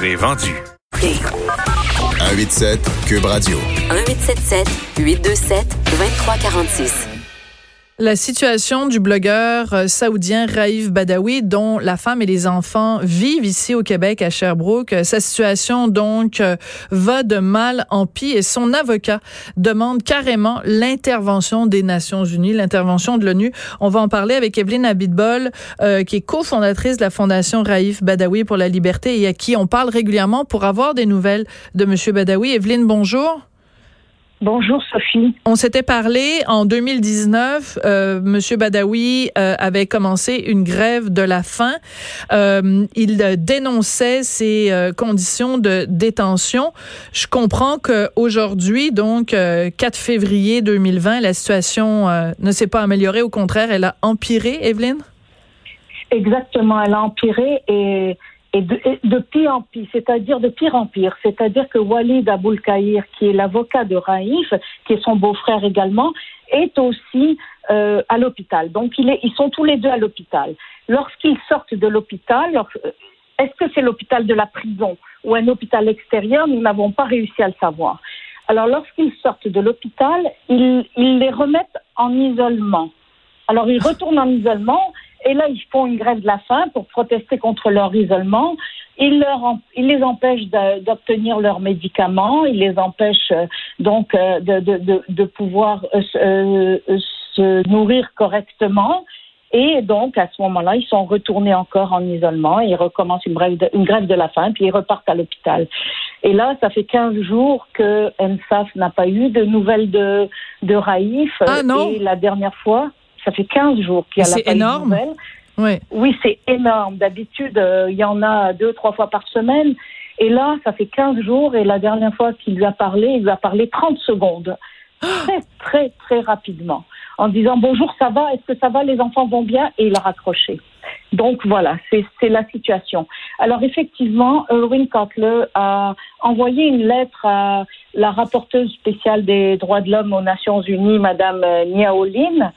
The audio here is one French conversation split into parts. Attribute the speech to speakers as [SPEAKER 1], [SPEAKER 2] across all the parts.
[SPEAKER 1] vendu.
[SPEAKER 2] 187 Cube Radio.
[SPEAKER 3] 1877 827 2346.
[SPEAKER 4] La situation du blogueur euh, saoudien Raif Badawi, dont la femme et les enfants vivent ici au Québec, à Sherbrooke. Euh, sa situation, donc, euh, va de mal en pis et son avocat demande carrément l'intervention des Nations Unies, l'intervention de l'ONU. On va en parler avec Evelyne Abitbol, qui est cofondatrice de la Fondation Raif Badawi pour la liberté et à qui on parle régulièrement pour avoir des nouvelles de Monsieur Badawi. Evelyne, bonjour.
[SPEAKER 5] Bonjour Sophie.
[SPEAKER 4] On s'était parlé en 2019. Euh, Monsieur Badawi euh, avait commencé une grève de la faim. Euh, il dénonçait ses euh, conditions de détention. Je comprends qu'aujourd'hui, donc 4 février 2020, la situation ne s'est pas améliorée. Au contraire, elle a empiré. Evelyne?
[SPEAKER 5] Exactement, elle a empiré et et de, pire en pire, c'est-à-dire de pire en pire, c'est-à-dire que Walid Aboul Kahir, qui est l'avocat de Raif, qui est son beau-frère également, est aussi euh, à l'hôpital. Donc il est, ils sont tous les deux à l'hôpital. Lorsqu'ils sortent de l'hôpital, euh, est-ce que c'est l'hôpital de la prison ou un hôpital extérieur? Nous n'avons pas réussi à le savoir. Alors lorsqu'ils sortent de l'hôpital, ils, ils les remettent en isolement. Alors ils retournent en isolement et là, ils font une grève de la faim pour protester contre leur isolement. Ils, leur, ils les empêchent d'obtenir leurs médicaments, ils les empêchent euh, donc euh, de, de, de, pouvoir euh, se nourrir correctement. Et donc, à ce moment-là, ils sont retournés encore en isolement et ils recommencent une grève de, une grève de la faim, puis ils repartent à l'hôpital. Et là, ça fait 15 jours que MSAF n'a pas eu de nouvelles de, de Raïf.
[SPEAKER 4] Ah non?
[SPEAKER 5] Et la dernière fois, ça fait 15 jours qu'il y a la
[SPEAKER 4] C'est énorme.
[SPEAKER 5] Oui, oui c'est énorme. D'habitude, euh, il y en a deux, trois fois par semaine. Et là, ça fait 15 jours et la dernière fois qu'il lui a parlé, il lui a parlé 30 secondes. Très, très, très rapidement. En disant bonjour, ça va, est-ce que ça va, les enfants vont bien? Et il a raccroché. Donc voilà, c'est la situation. Alors effectivement, Erwin Kotler a envoyé une lettre à la rapporteuse spéciale des droits de l'homme aux Nations Unies, Madame Niaoline,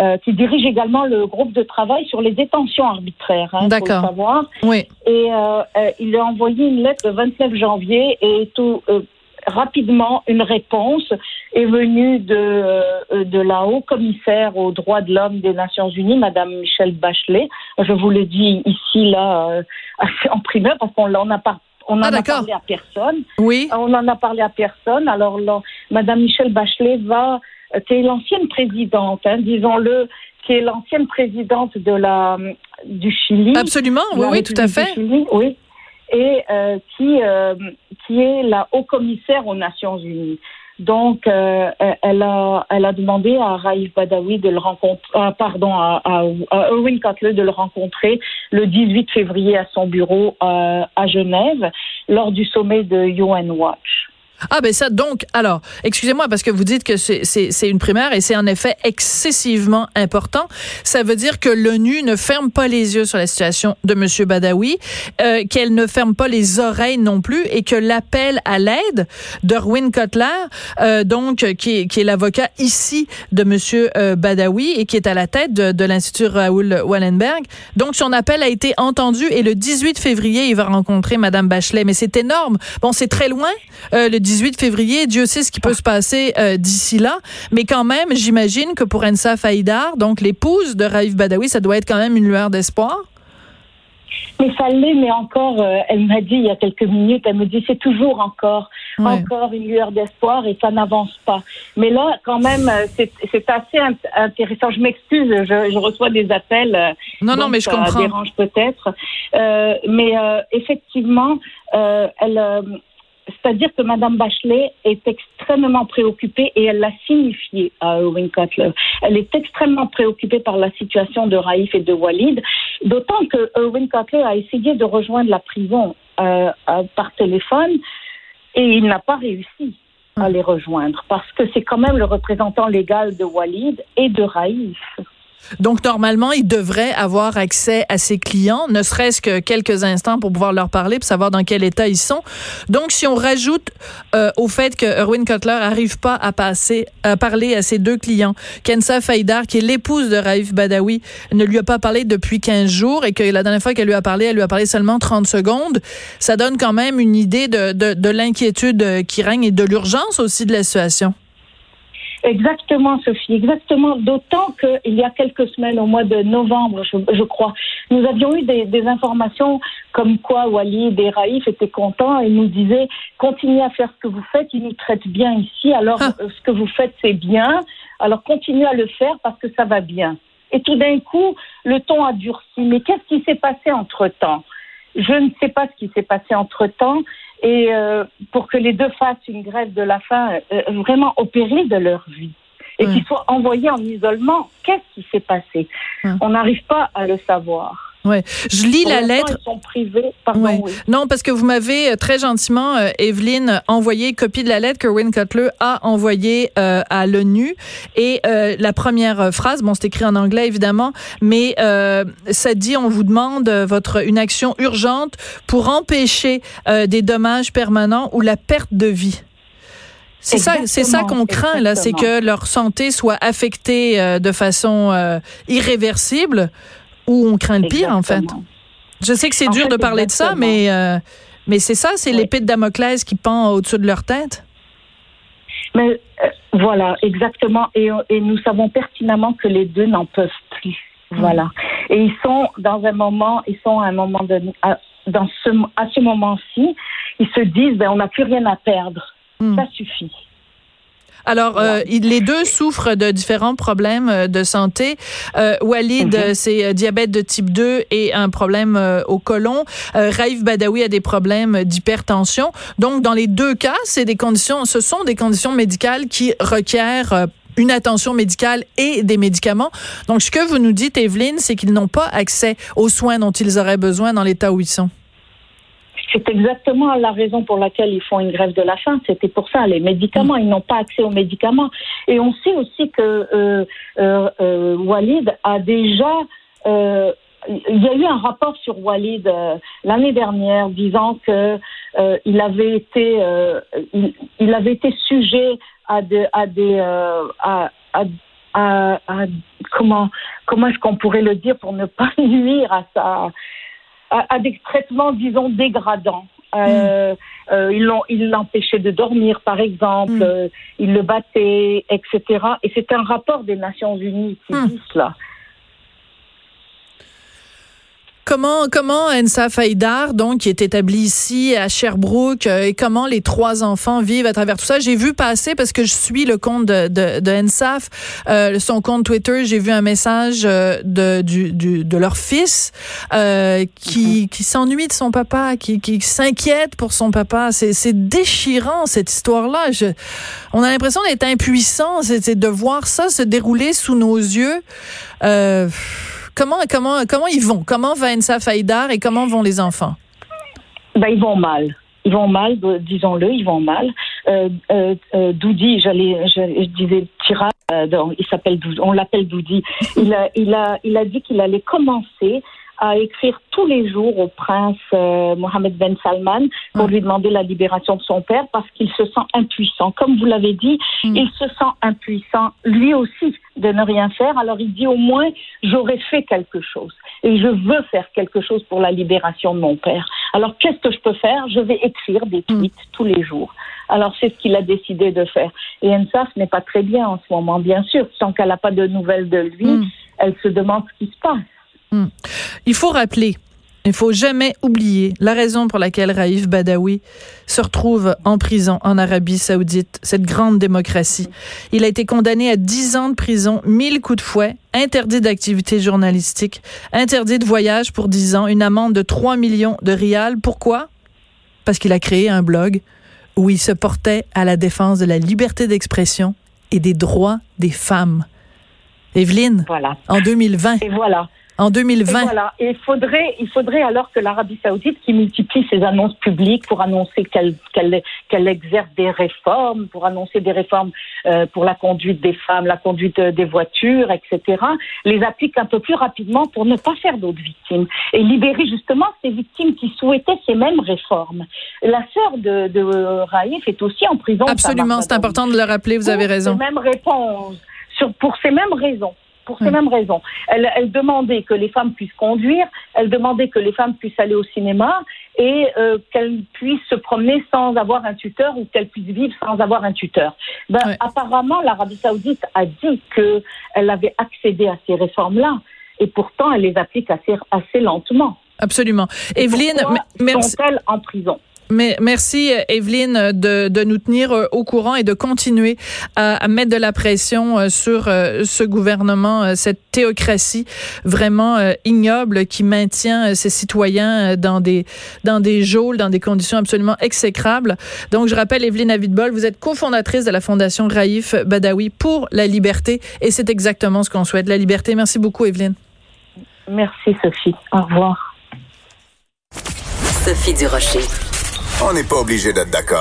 [SPEAKER 5] euh, qui dirige également le groupe de travail sur les détentions arbitraires. Hein, D'accord. savoir.
[SPEAKER 4] Oui.
[SPEAKER 5] Et euh, euh, il a envoyé une lettre le 29 janvier et tout rapidement une réponse est venue de de la haut commissaire aux droits de l'homme des Nations Unies, Madame Michelle Bachelet. Je vous le dis ici là en primaire parce qu'on en a pas on
[SPEAKER 4] ah,
[SPEAKER 5] en a parlé à personne.
[SPEAKER 4] Oui.
[SPEAKER 5] On en a parlé à personne. Alors là, Madame Michelle Bachelet va euh, qui est l'ancienne présidente, hein, disons-le, qui est l'ancienne présidente de la du Chili.
[SPEAKER 4] Absolument, oui, oui, tout à fait.
[SPEAKER 5] oui, et euh, qui euh, qui est la haut-commissaire aux Nations Unies. Donc, euh, elle a elle a demandé à Raif Badawi de le rencontrer, euh, pardon, à, à, à, Erwin Cutler de le rencontrer le 18 février à son bureau euh, à Genève lors du sommet de UN Watch.
[SPEAKER 4] Ah ben ça donc alors excusez-moi parce que vous dites que c'est une primaire et c'est en effet excessivement important. Ça veut dire que l'ONU ne ferme pas les yeux sur la situation de Monsieur Badawi, euh, qu'elle ne ferme pas les oreilles non plus et que l'appel à l'aide d'Erwin Kotler, euh, donc qui est, qui est l'avocat ici de Monsieur euh, Badawi et qui est à la tête de, de l'Institut Raoul Wallenberg, donc son appel a été entendu et le 18 février il va rencontrer Madame Bachelet. Mais c'est énorme. Bon c'est très loin euh, le 18 février. Dieu sait ce qui peut se passer euh, d'ici là. Mais quand même, j'imagine que pour Ensa Faïdar, donc l'épouse de Raif Badawi, ça doit être quand même une lueur d'espoir.
[SPEAKER 5] Mais ça l'est, mais encore, euh, elle m'a dit il y a quelques minutes, elle me dit c'est toujours encore, encore une lueur d'espoir et ça n'avance pas. Mais là, quand même, euh, c'est assez intéressant. Je m'excuse, je, je, reçois des appels.
[SPEAKER 4] Non, non, mais je comprends.
[SPEAKER 5] Ça dérange peut-être. Euh, mais effectivement, elle c'est-à-dire que Mme Bachelet est extrêmement préoccupée et elle l'a signifié à Erwin Cutler. Elle est extrêmement préoccupée par la situation de Raif et de Walid, d'autant que Erwin Cutler a essayé de rejoindre la prison euh, euh, par téléphone et il n'a pas réussi à les rejoindre parce que c'est quand même le représentant légal de Walid et de Raif.
[SPEAKER 4] Donc, normalement, il devrait avoir accès à ses clients, ne serait-ce que quelques instants pour pouvoir leur parler, pour savoir dans quel état ils sont. Donc, si on rajoute euh, au fait que Erwin Cutler arrive pas à passer, à parler à ses deux clients, Kensa Faïdar, qui est l'épouse de Raif Badawi, ne lui a pas parlé depuis 15 jours et que la dernière fois qu'elle lui a parlé, elle lui a parlé seulement 30 secondes, ça donne quand même une idée de, de, de l'inquiétude qui règne et de l'urgence aussi de la situation.
[SPEAKER 5] Exactement, Sophie, exactement. D'autant qu'il y a quelques semaines, au mois de novembre, je, crois, nous avions eu des, des, informations comme quoi Walid et Raif étaient contents et nous disaient continuez à faire ce que vous faites, ils nous traitent bien ici, alors ah. ce que vous faites c'est bien, alors continuez à le faire parce que ça va bien. Et tout d'un coup, le ton a durci. Mais qu'est-ce qui s'est passé entre-temps? Je ne sais pas ce qui s'est passé entre-temps et euh, pour que les deux fassent une grève de la faim euh, vraiment au péril de leur vie et qu'ils soient envoyés en isolement. Qu'est-ce qui s'est passé? On n'arrive pas à le savoir.
[SPEAKER 4] Ouais, je lis la lettre.
[SPEAKER 5] Ils sont privés. Pardon, oui.
[SPEAKER 4] Non, parce que vous m'avez euh, très gentiment, euh, Evelyne, envoyé copie de la lettre que Wayne Cutler a envoyée euh, à l'ONU. Et euh, la première phrase, bon, c'est écrit en anglais évidemment, mais ça dit on vous demande votre une action urgente pour empêcher des dommages permanents ou la perte de vie. C'est ça, c'est ça qu'on craint là, c'est que leur santé soit affectée de façon irréversible où on craint le pire, en fait. Je sais que c'est dur de parler de ça, mais, euh, mais c'est ça, c'est l'épée de Damoclès qui pend au-dessus de leur tête?
[SPEAKER 5] Mais euh, voilà, exactement. Et, et, nous savons pertinemment que les deux n'en peuvent plus. Mm. Voilà. Et ils sont dans un moment, ils sont à un moment de, à, dans ce, à ce moment-ci, ils se disent, ben, on n'a plus rien à perdre. Mm. Ça suffit.
[SPEAKER 4] Alors, euh, les deux souffrent de différents problèmes euh, de santé. Euh, Walid, mhm. c'est diabète de type 2 et un problème au côlon. Raif Badawi a des problèmes d'hypertension. Donc, dans les deux cas, c'est des conditions, ce sont des conditions médicales qui requièrent une attention médicale et des médicaments. Donc, ce que vous nous dites, Evelyne, c'est qu'ils n'ont pas accès aux soins dont ils auraient besoin dans l'état où ils sont.
[SPEAKER 5] C'est exactement la raison pour laquelle ils font une grève de la faim. C'était pour ça. Les médicaments, ils n'ont pas accès aux médicaments. Et on sait aussi que euh, euh, euh Walid a déjà il y a eu un rapport sur Walid l'année dernière disant que il avait été il, avait été sujet à, de, à des à, à, à, à, comment comment est-ce qu'on pourrait le dire pour ne pas nuire à sa à, des traitements, disons, dégradants. Euh, mm. euh, ils l'empêchaient de dormir, par exemple, mm. euh, ils le battaient, etc. Et c'est un rapport des Nations Unies qui mm. dit cela.
[SPEAKER 4] Comment comment Ensa Faïdar, donc qui est établi ici à Sherbrooke, euh, et comment les trois enfants vivent à travers tout ça? J'ai vu passer parce que je suis le compte de de, de Ensaf, euh, son compte Twitter. J'ai vu un message euh, de du, du, de leur fils euh, qui mhm. qui s'ennuie de son papa, qui qui s'inquiète pour son papa. C'est c'est déchirant cette histoire-là. On a l'impression d'être impuissant, c'est de voir ça se dérouler sous nos yeux. Euh, Comment, comment, comment ils vont? Comment va Ensa Faïdar et comment vont les enfants?
[SPEAKER 5] Ben, ils vont mal. Ils vont mal, disons-le, ils vont mal. Euh, euh, euh Doudi, j'allais, je, disais Tira, euh, il on l'appelle Doudi. Il a, il a, il a dit qu'il allait commencer à écrire tous les jours au prince euh, Mohamed Ben Salman pour lui demander la libération de son père parce qu'il se sent impuissant. Comme vous l'avez dit, mm. il se sent impuissant lui aussi de ne rien faire. Alors il dit au moins j'aurais fait quelque chose et je veux faire quelque chose pour la libération de mon père. Alors qu'est-ce que je peux faire? Je vais écrire des mm. tweets tous les jours. Alors c'est ce qu'il a décidé de faire. Et Ensaf n'est pas très bien en ce moment, bien sûr. Tant qu'elle n'a pas de nouvelles de lui, mm. elle se demande ce qui se passe.
[SPEAKER 4] Hmm. Il faut rappeler, il faut jamais oublier la raison pour laquelle Raif Badawi se retrouve en prison en Arabie Saoudite, cette grande démocratie. Il a été condamné à 10 ans de prison, 1000 coups de fouet, interdit d'activité journalistique, interdit de voyage pour 10 ans, une amende de 3 millions de rials. Pourquoi? Parce qu'il a créé un blog où il se portait à la défense de la liberté d'expression et des droits des femmes. Evelyne, voilà. en 2020.
[SPEAKER 5] Et voilà.
[SPEAKER 4] En 2020.
[SPEAKER 5] Et voilà. Et il faudrait, il faudrait alors que l'Arabie Saoudite, qui multiplie ses annonces publiques pour annoncer qu'elle qu'elle qu'elle exerce des réformes, pour annoncer des réformes euh, pour la conduite des femmes, la conduite des voitures, etc., les applique un peu plus rapidement pour ne pas faire d'autres victimes et libérer justement ces victimes qui souhaitaient ces mêmes réformes. La sœur de, de Raif est aussi en prison.
[SPEAKER 4] Absolument, c'est important de le rappeler. Vous avez raison.
[SPEAKER 5] Ces mêmes réponses sur, pour ces mêmes raisons pour ces mêmes raisons. Elle, elle, demandait que les femmes puissent conduire, elle demandait que les femmes puissent aller au cinéma et euh, qu'elles puissent se promener sans avoir un tuteur ou qu'elles puissent vivre sans avoir un tuteur. Ben, ouais. Apparemment, l'Arabie saoudite a dit qu'elle avait accédé à ces réformes-là et pourtant elle les applique assez, assez lentement.
[SPEAKER 4] Absolument. Et Evelyne,
[SPEAKER 5] merci. Sont-elles en prison?
[SPEAKER 4] Mais merci Evelyne de, de, nous tenir euh, au courant et de continuer à, à mettre de la pression euh, sur euh, ce gouvernement, cette théocratie vraiment ignoble qui maintient ses citoyens dans des dans des geôles, dans des conditions absolument exécrables. Donc je rappelle Evelyne Avidbol, vous êtes cofondatrice de la fondation Raif Badawi pour la liberté et c'est exactement ce qu'on souhaite, la liberté. Merci beaucoup Evelyne.
[SPEAKER 5] Merci Sophie. Au revoir.
[SPEAKER 3] Sophie Durocher.
[SPEAKER 1] On n'est pas obligé d'être d'accord.